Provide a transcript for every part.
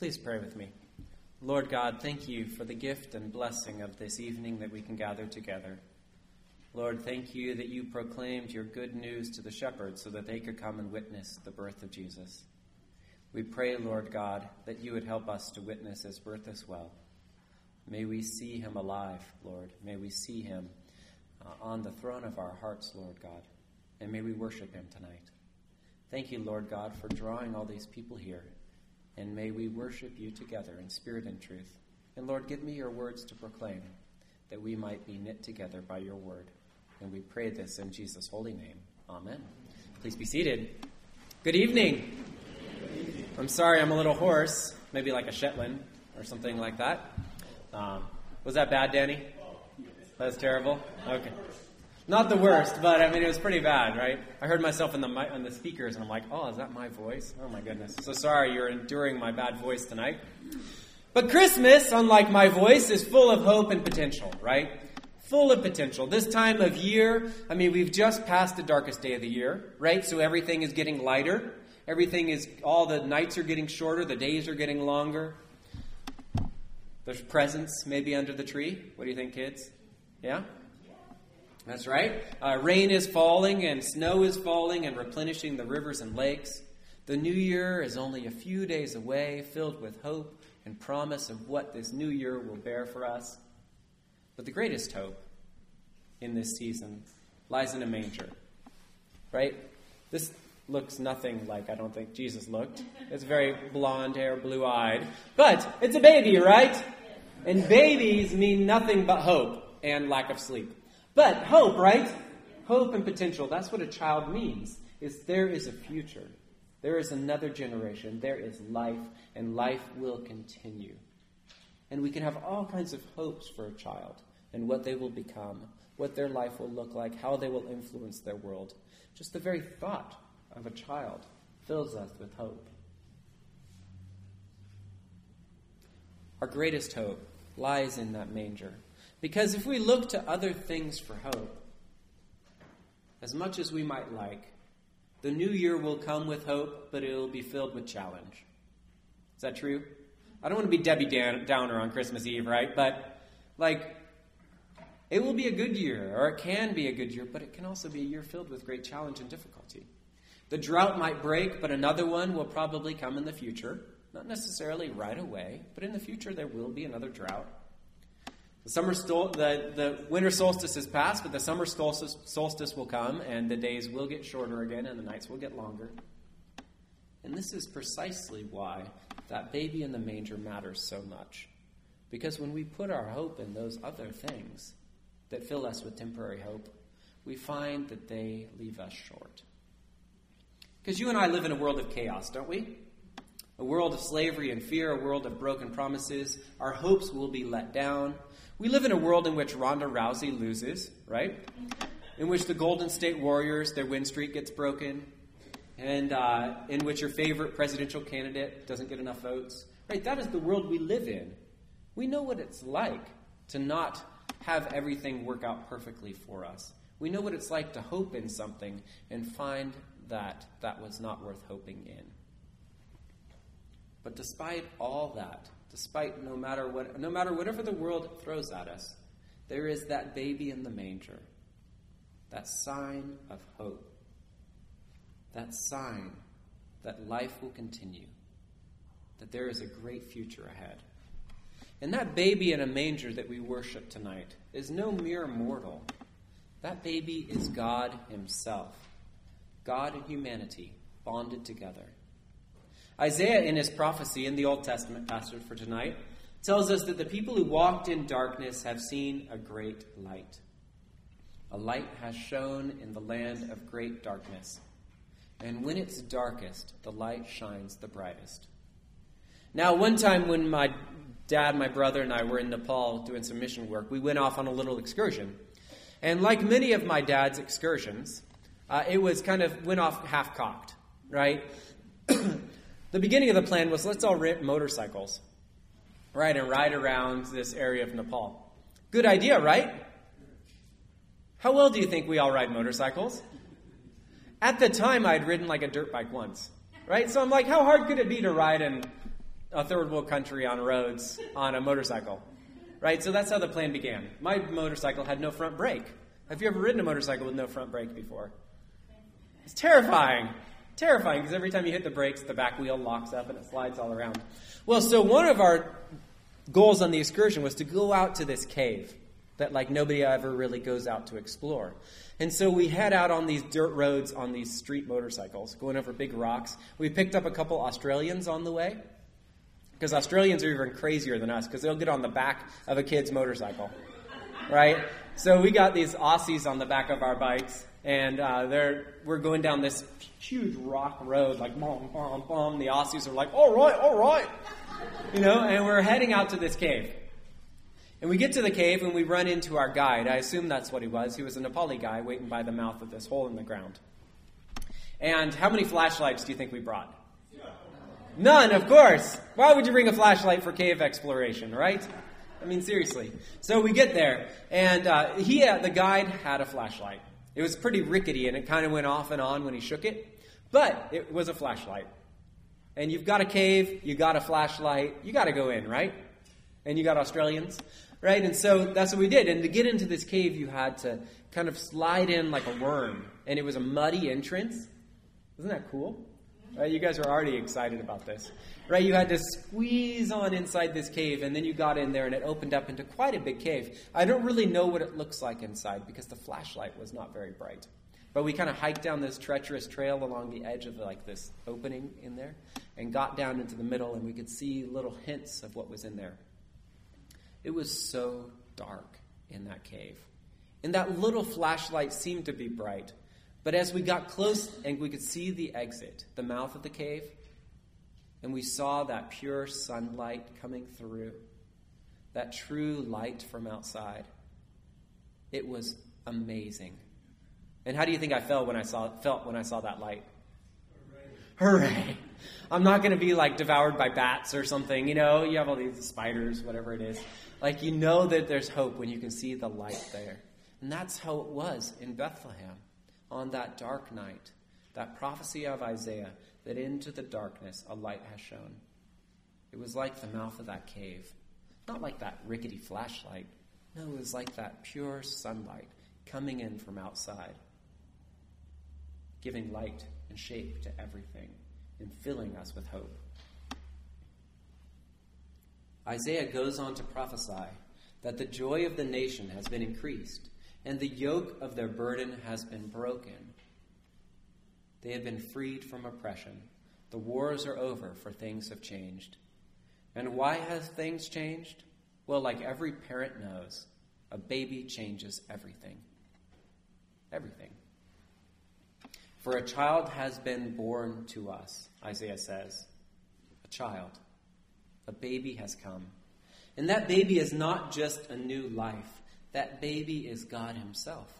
Please pray with me. Lord God, thank you for the gift and blessing of this evening that we can gather together. Lord, thank you that you proclaimed your good news to the shepherds so that they could come and witness the birth of Jesus. We pray, Lord God, that you would help us to witness his birth as well. May we see him alive, Lord. May we see him uh, on the throne of our hearts, Lord God. And may we worship him tonight. Thank you, Lord God, for drawing all these people here. And may we worship you together in spirit and truth. And Lord, give me your words to proclaim that we might be knit together by your word. And we pray this in Jesus' holy name. Amen. Please be seated. Good evening. I'm sorry I'm a little hoarse, maybe like a Shetland or something like that. Um, was that bad, Danny? That's terrible? Okay. Not the worst, but I mean, it was pretty bad, right? I heard myself in the, on the speakers, and I'm like, oh, is that my voice? Oh, my goodness. So sorry you're enduring my bad voice tonight. But Christmas, unlike my voice, is full of hope and potential, right? Full of potential. This time of year, I mean, we've just passed the darkest day of the year, right? So everything is getting lighter. Everything is, all the nights are getting shorter, the days are getting longer. There's presents maybe under the tree. What do you think, kids? Yeah? That's right. Uh, rain is falling and snow is falling and replenishing the rivers and lakes. The new year is only a few days away, filled with hope and promise of what this new year will bear for us. But the greatest hope in this season lies in a manger. Right? This looks nothing like I don't think Jesus looked. It's very blonde hair, blue eyed. But it's a baby, right? And babies mean nothing but hope and lack of sleep. But hope, right? Hope and potential. That's what a child means. Is there is a future. There is another generation. There is life, and life will continue. And we can have all kinds of hopes for a child and what they will become, what their life will look like, how they will influence their world. Just the very thought of a child fills us with hope. Our greatest hope lies in that manger. Because if we look to other things for hope, as much as we might like, the new year will come with hope, but it will be filled with challenge. Is that true? I don't want to be Debbie Downer on Christmas Eve, right? But, like, it will be a good year, or it can be a good year, but it can also be a year filled with great challenge and difficulty. The drought might break, but another one will probably come in the future. Not necessarily right away, but in the future there will be another drought. The summer stol- the, the winter solstice has passed, but the summer solstice, solstice will come, and the days will get shorter again, and the nights will get longer. And this is precisely why that baby in the manger matters so much. Because when we put our hope in those other things that fill us with temporary hope, we find that they leave us short. Because you and I live in a world of chaos, don't we? A world of slavery and fear, a world of broken promises. Our hopes will be let down. We live in a world in which Ronda Rousey loses, right? In which the Golden State Warriors, their win streak gets broken, and uh, in which your favorite presidential candidate doesn't get enough votes. Right? That is the world we live in. We know what it's like to not have everything work out perfectly for us. We know what it's like to hope in something and find that that was not worth hoping in. But despite all that, despite no matter what no matter whatever the world throws at us, there is that baby in the manger. That sign of hope. That sign that life will continue. That there is a great future ahead. And that baby in a manger that we worship tonight is no mere mortal. That baby is God Himself. God and humanity bonded together. Isaiah, in his prophecy in the Old Testament passage for tonight, tells us that the people who walked in darkness have seen a great light. A light has shone in the land of great darkness. And when it's darkest, the light shines the brightest. Now, one time when my dad, my brother, and I were in Nepal doing some mission work, we went off on a little excursion. And like many of my dad's excursions, uh, it was kind of went off half cocked, right? The beginning of the plan was let's all rent motorcycles, right, and ride around this area of Nepal. Good idea, right? How well do you think we all ride motorcycles? At the time, I'd ridden like a dirt bike once, right? So I'm like, how hard could it be to ride in a third world country on roads on a motorcycle. Right? So that's how the plan began. My motorcycle had no front brake. Have you ever ridden a motorcycle with no front brake before? It's terrifying. Terrifying because every time you hit the brakes, the back wheel locks up and it slides all around. Well, so one of our goals on the excursion was to go out to this cave that like nobody ever really goes out to explore. And so we head out on these dirt roads on these street motorcycles, going over big rocks. We picked up a couple Australians on the way because Australians are even crazier than us because they'll get on the back of a kid's motorcycle, right? So we got these Aussies on the back of our bikes, and uh, they're we're going down this huge rock road, like bom bom bom. The Aussies are like, all right, all right, you know, and we're heading out to this cave. And we get to the cave and we run into our guide. I assume that's what he was. He was a Nepali guy waiting by the mouth of this hole in the ground. And how many flashlights do you think we brought? None, of course. Why would you bring a flashlight for cave exploration, right? I mean, seriously. So we get there, and uh, he, uh, the guide, had a flashlight. It was pretty rickety, and it kind of went off and on when he shook it, but it was a flashlight. And you've got a cave, you got a flashlight, you got to go in, right? And you got Australians right? And so that's what we did. And to get into this cave, you had to kind of slide in like a worm, and it was a muddy entrance. Isn't that cool? Right? You guys are already excited about this, right? You had to squeeze on inside this cave, and then you got in there, and it opened up into quite a big cave. I don't really know what it looks like inside because the flashlight was not very bright. But we kind of hiked down this treacherous trail along the edge of like this opening in there, and got down into the middle, and we could see little hints of what was in there. It was so dark in that cave. And that little flashlight seemed to be bright. But as we got close and we could see the exit, the mouth of the cave, and we saw that pure sunlight coming through, that true light from outside, it was amazing. And how do you think I felt when I saw felt when I saw that light? Hooray! Hooray. I'm not going to be like devoured by bats or something. You know, you have all these spiders, whatever it is. Like you know that there's hope when you can see the light there. And that's how it was in Bethlehem on that dark night. That prophecy of Isaiah that into the darkness a light has shone. It was like the mouth of that cave. Not like that rickety flashlight. No, it was like that pure sunlight coming in from outside, giving light and shape to everything and filling us with hope. Isaiah goes on to prophesy that the joy of the nation has been increased, and the yoke of their burden has been broken. They have been freed from oppression. The wars are over, for things have changed. And why have things changed? Well, like every parent knows, a baby changes everything. Everything. For a child has been born to us, Isaiah says. A child. A baby has come. And that baby is not just a new life, that baby is God Himself.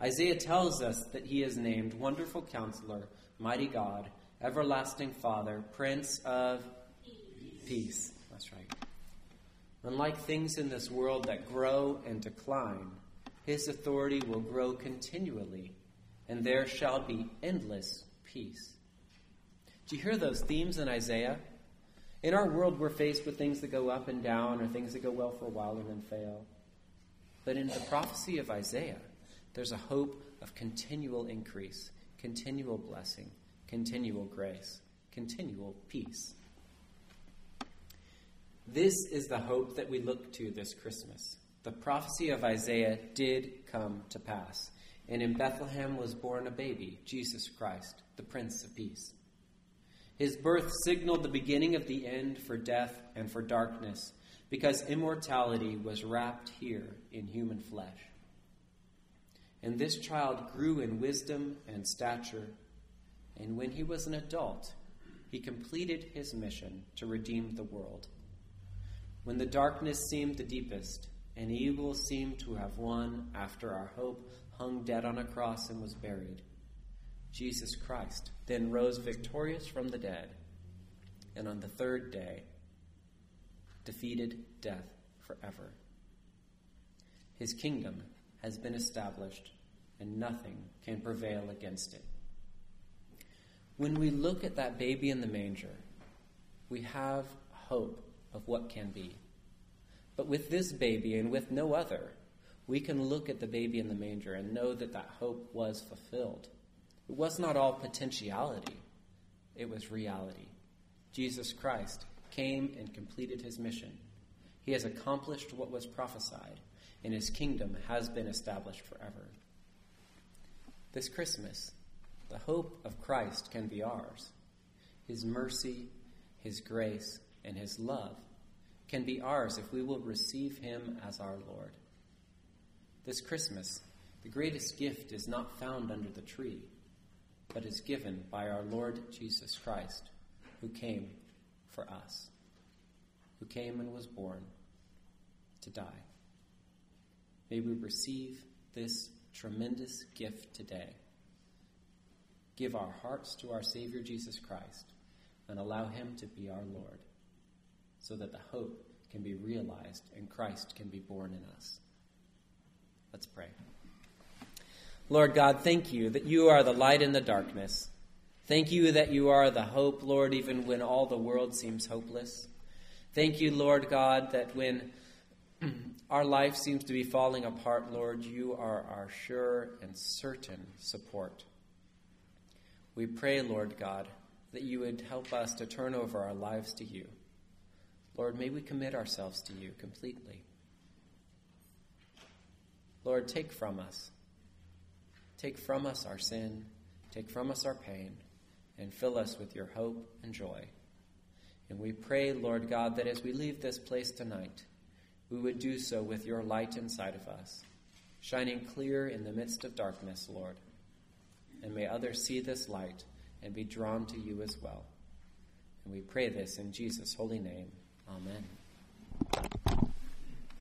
Isaiah tells us that He is named Wonderful Counselor, Mighty God, Everlasting Father, Prince of Peace. Peace. That's right. Unlike things in this world that grow and decline, His authority will grow continually, and there shall be endless peace. Do you hear those themes in Isaiah? In our world, we're faced with things that go up and down or things that go well for a while and then fail. But in the prophecy of Isaiah, there's a hope of continual increase, continual blessing, continual grace, continual peace. This is the hope that we look to this Christmas. The prophecy of Isaiah did come to pass, and in Bethlehem was born a baby, Jesus Christ, the Prince of Peace. His birth signaled the beginning of the end for death and for darkness, because immortality was wrapped here in human flesh. And this child grew in wisdom and stature, and when he was an adult, he completed his mission to redeem the world. When the darkness seemed the deepest, and evil seemed to have won after our hope hung dead on a cross and was buried, Jesus Christ then rose victorious from the dead, and on the third day defeated death forever. His kingdom has been established, and nothing can prevail against it. When we look at that baby in the manger, we have hope of what can be. But with this baby and with no other, we can look at the baby in the manger and know that that hope was fulfilled. It was not all potentiality, it was reality. Jesus Christ came and completed his mission. He has accomplished what was prophesied, and his kingdom has been established forever. This Christmas, the hope of Christ can be ours. His mercy, his grace, and his love can be ours if we will receive him as our Lord. This Christmas, the greatest gift is not found under the tree, but is given by our Lord Jesus Christ, who came for us, who came and was born to die. May we receive this tremendous gift today. Give our hearts to our Savior Jesus Christ and allow Him to be our Lord so that the hope can be realized and Christ can be born in us. Let's pray. Lord God, thank you that you are the light in the darkness. Thank you that you are the hope, Lord, even when all the world seems hopeless. Thank you, Lord God, that when our life seems to be falling apart, Lord, you are our sure and certain support. We pray, Lord God, that you would help us to turn over our lives to you. Lord, may we commit ourselves to you completely. Lord, take from us. Take from us our sin, take from us our pain, and fill us with your hope and joy. And we pray, Lord God, that as we leave this place tonight, we would do so with your light inside of us, shining clear in the midst of darkness, Lord. And may others see this light and be drawn to you as well. And we pray this in Jesus' holy name. Amen.